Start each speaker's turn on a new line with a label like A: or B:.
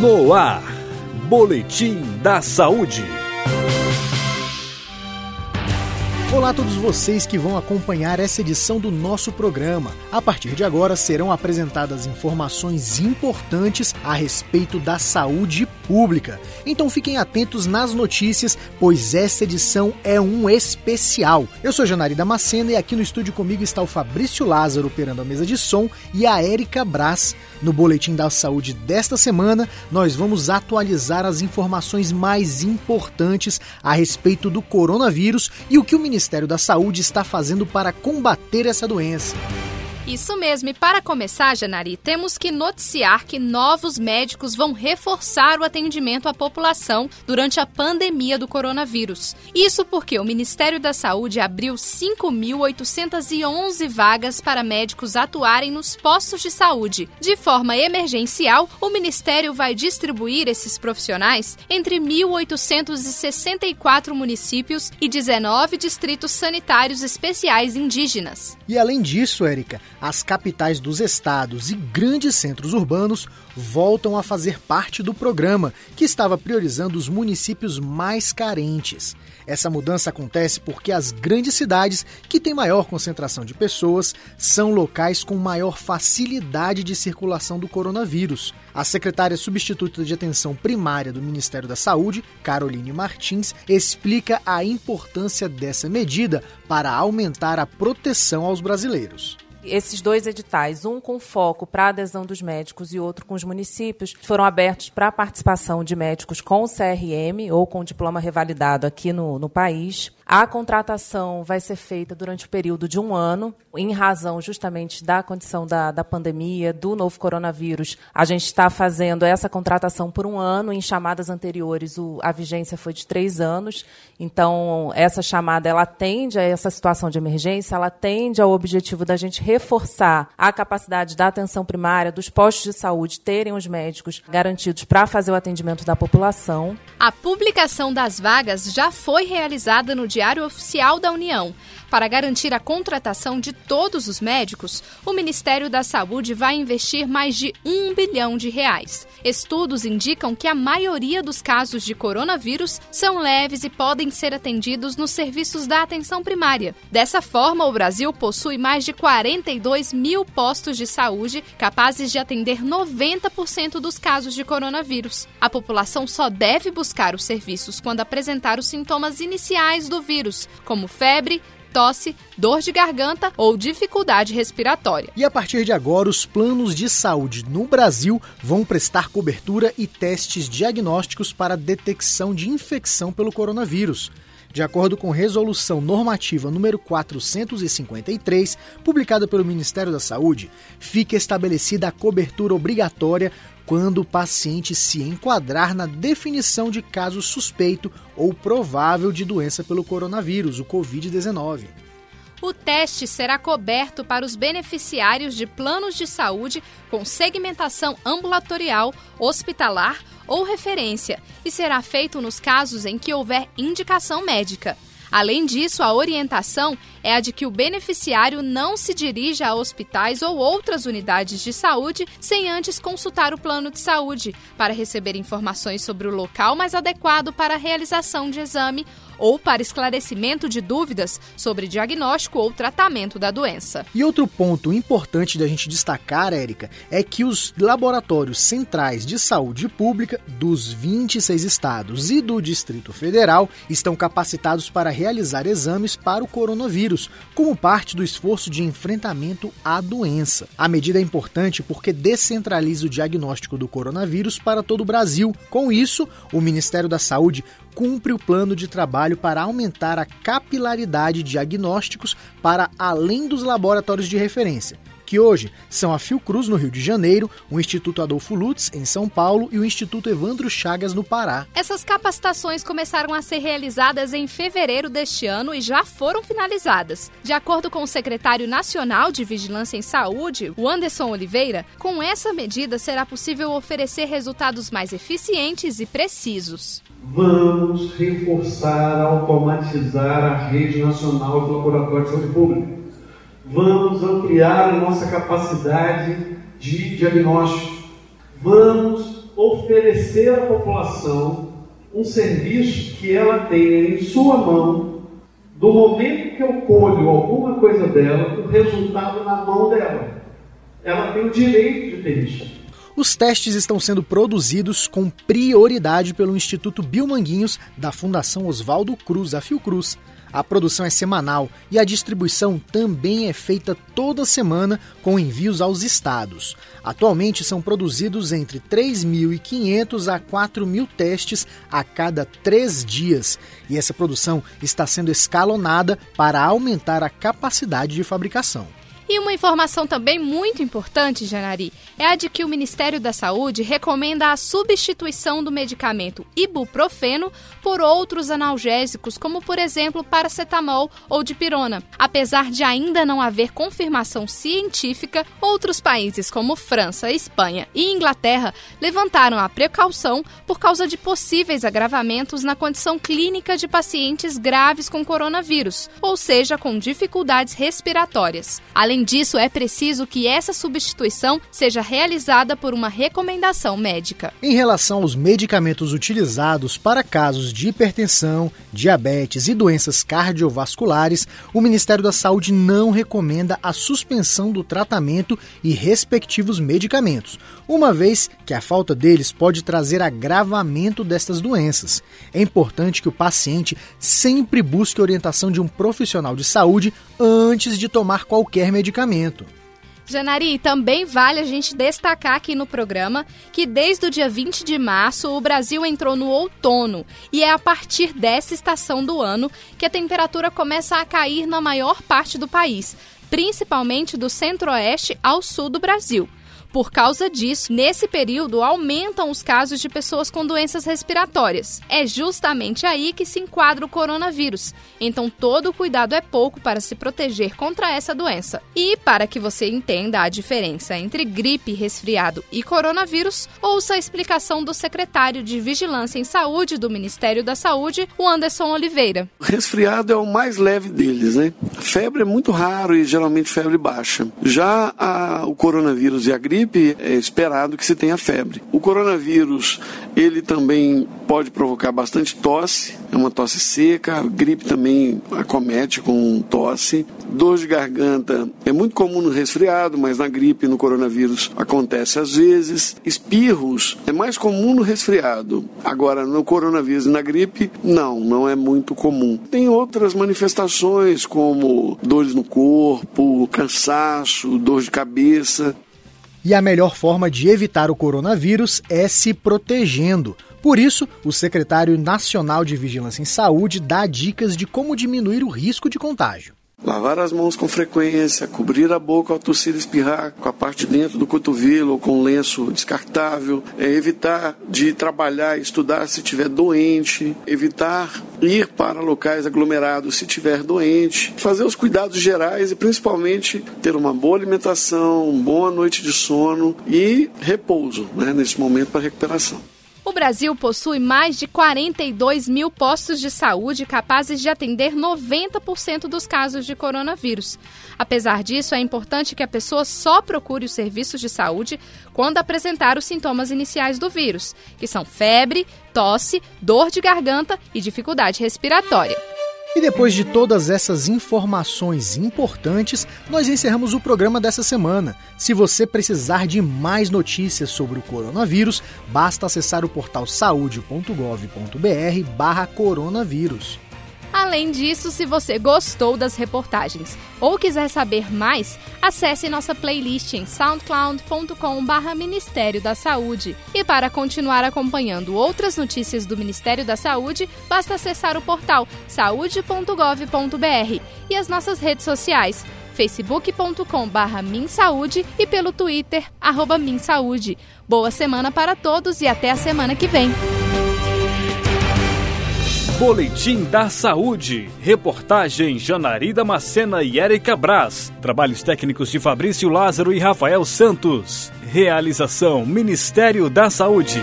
A: No ar, Boletim da Saúde.
B: Olá a todos vocês que vão acompanhar essa edição do nosso programa. A partir de agora serão apresentadas informações importantes a respeito da saúde pública. Então fiquem atentos nas notícias, pois essa edição é um especial. Eu sou Janari Damasceno e aqui no estúdio comigo está o Fabrício Lázaro operando a mesa de som e a Érica Brás. No Boletim da Saúde desta semana, nós vamos atualizar as informações mais importantes a respeito do coronavírus e o que o Ministério da Saúde está fazendo para combater essa doença.
C: Isso mesmo, e para começar, Janari, temos que noticiar que novos médicos vão reforçar o atendimento à população durante a pandemia do coronavírus. Isso porque o Ministério da Saúde abriu 5.811 vagas para médicos atuarem nos postos de saúde. De forma emergencial, o Ministério vai distribuir esses profissionais entre 1.864 municípios e 19 distritos sanitários especiais indígenas.
B: E além disso, Érica, as capitais dos estados e grandes centros urbanos voltam a fazer parte do programa, que estava priorizando os municípios mais carentes. Essa mudança acontece porque as grandes cidades, que têm maior concentração de pessoas, são locais com maior facilidade de circulação do coronavírus. A secretária substituta de Atenção Primária do Ministério da Saúde, Caroline Martins, explica a importância dessa medida para aumentar a proteção aos brasileiros
D: esses dois editais, um com foco para a adesão dos médicos e outro com os municípios, foram abertos para a participação de médicos com CRM ou com diploma revalidado aqui no, no país. A contratação vai ser feita durante o período de um ano, em razão justamente da condição da, da pandemia, do novo coronavírus. A gente está fazendo essa contratação por um ano. Em chamadas anteriores, o, a vigência foi de três anos. Então, essa chamada ela atende a essa situação de emergência, ela atende ao objetivo da gente reforçar a capacidade da atenção primária, dos postos de saúde terem os médicos garantidos para fazer o atendimento da população.
C: A publicação das vagas já foi realizada no Diário Oficial da União. Para garantir a contratação de todos os médicos, o Ministério da Saúde vai investir mais de um bilhão de reais. Estudos indicam que a maioria dos casos de coronavírus são leves e podem ser atendidos nos serviços da atenção primária. Dessa forma, o Brasil possui mais de 42 mil postos de saúde capazes de atender 90% dos casos de coronavírus. A população só deve buscar os serviços quando apresentar os sintomas iniciais do vírus, como febre, tosse, dor de garganta ou dificuldade respiratória.
B: E a partir de agora, os planos de saúde no Brasil vão prestar cobertura e testes diagnósticos para detecção de infecção pelo coronavírus. De acordo com resolução normativa número 453, publicada pelo Ministério da Saúde, fica estabelecida a cobertura obrigatória quando o paciente se enquadrar na definição de caso suspeito ou provável de doença pelo coronavírus, o Covid-19.
C: O teste será coberto para os beneficiários de planos de saúde com segmentação ambulatorial, hospitalar ou referência e será feito nos casos em que houver indicação médica. Além disso, a orientação é a de que o beneficiário não se dirija a hospitais ou outras unidades de saúde sem antes consultar o plano de saúde para receber informações sobre o local mais adequado para a realização de exame ou para esclarecimento de dúvidas sobre diagnóstico ou tratamento da doença.
B: E outro ponto importante da gente destacar, Érica, é que os laboratórios centrais de saúde pública dos 26 estados e do Distrito Federal estão capacitados para realizar exames para o coronavírus vírus como parte do esforço de enfrentamento à doença. A medida é importante porque descentraliza o diagnóstico do coronavírus para todo o Brasil. Com isso, o Ministério da Saúde cumpre o plano de trabalho para aumentar a capilaridade de diagnósticos para além dos laboratórios de referência que hoje são a Fiocruz no Rio de Janeiro, o Instituto Adolfo Lutz em São Paulo e o Instituto Evandro Chagas no Pará.
C: Essas capacitações começaram a ser realizadas em fevereiro deste ano e já foram finalizadas. De acordo com o secretário nacional de Vigilância em Saúde, o Anderson Oliveira, com essa medida será possível oferecer resultados mais eficientes e precisos.
E: Vamos reforçar, automatizar a rede nacional de laboratórios de saúde pública Vamos ampliar a nossa capacidade de diagnóstico. Vamos oferecer à população um serviço que ela tenha em sua mão, do momento que eu colho alguma coisa dela, o resultado na mão dela. Ela tem o direito de ter isso.
B: Os testes estão sendo produzidos com prioridade pelo Instituto Biomanguinhos da Fundação Oswaldo Cruz, a Fiocruz. A produção é semanal e a distribuição também é feita toda semana com envios aos estados. Atualmente são produzidos entre 3.500 a 4.000 testes a cada três dias e essa produção está sendo escalonada para aumentar a capacidade de fabricação.
C: E uma informação também muito importante, Janari, é a de que o Ministério da Saúde recomenda a substituição do medicamento ibuprofeno por outros analgésicos, como por exemplo paracetamol ou dipirona. Apesar de ainda não haver confirmação científica, outros países como França, Espanha e Inglaterra levantaram a precaução por causa de possíveis agravamentos na condição clínica de pacientes graves com coronavírus, ou seja, com dificuldades respiratórias. Além Além disso, é preciso que essa substituição seja realizada por uma recomendação médica.
B: Em relação aos medicamentos utilizados para casos de hipertensão, diabetes e doenças cardiovasculares, o Ministério da Saúde não recomenda a suspensão do tratamento e respectivos medicamentos, uma vez que a falta deles pode trazer agravamento destas doenças. É importante que o paciente sempre busque orientação de um profissional de saúde antes de tomar qualquer medicamento medicamento.
C: Janari, também vale a gente destacar aqui no programa que desde o dia 20 de março o Brasil entrou no outono e é a partir dessa estação do ano que a temperatura começa a cair na maior parte do país, principalmente do centro-oeste ao sul do Brasil. Por causa disso, nesse período aumentam os casos de pessoas com doenças respiratórias. É justamente aí que se enquadra o coronavírus. Então, todo cuidado é pouco para se proteger contra essa doença. E para que você entenda a diferença entre gripe, resfriado e coronavírus, ouça a explicação do secretário de Vigilância em Saúde do Ministério da Saúde, o Anderson Oliveira.
F: Resfriado é o mais leve deles, né? Febre é muito raro e geralmente febre baixa. Já a, o coronavírus e a gripe gripe é esperado que se tenha febre. O coronavírus, ele também pode provocar bastante tosse, é uma tosse seca, a gripe também acomete com tosse. Dor de garganta é muito comum no resfriado, mas na gripe no coronavírus acontece às vezes. Espirros é mais comum no resfriado. Agora, no coronavírus e na gripe, não, não é muito comum. Tem outras manifestações como dores no corpo, cansaço, dor de cabeça.
B: E a melhor forma de evitar o coronavírus é se protegendo. Por isso, o secretário nacional de Vigilância em Saúde dá dicas de como diminuir o risco de contágio.
F: Lavar as mãos com frequência, cobrir a boca ao tossir e espirrar com a parte de dentro do cotovelo ou com um lenço descartável, é evitar de trabalhar estudar se estiver doente, evitar ir para locais aglomerados se estiver doente, fazer os cuidados gerais e principalmente ter uma boa alimentação, uma boa noite de sono e repouso né, nesse momento para recuperação.
C: O Brasil possui mais de 42 mil postos de saúde capazes de atender 90% dos casos de coronavírus. Apesar disso, é importante que a pessoa só procure os serviços de saúde quando apresentar os sintomas iniciais do vírus, que são febre, tosse, dor de garganta e dificuldade respiratória.
B: E depois de todas essas informações importantes, nós encerramos o programa dessa semana. Se você precisar de mais notícias sobre o coronavírus, basta acessar o portal saude.gov.br/coronavírus.
C: Além disso, se você gostou das reportagens ou quiser saber mais, acesse nossa playlist em soundcloud.com/barra Ministério da Saúde. E para continuar acompanhando outras notícias do Ministério da Saúde, basta acessar o portal saude.gov.br e as nossas redes sociais facebook.com/barra Minsaúde e pelo Twitter arroba Minsaúde. Boa semana para todos e até a semana que vem.
A: Boletim da Saúde. Reportagem Janari Macena e Érica Braz. Trabalhos técnicos de Fabrício Lázaro e Rafael Santos. Realização Ministério da Saúde.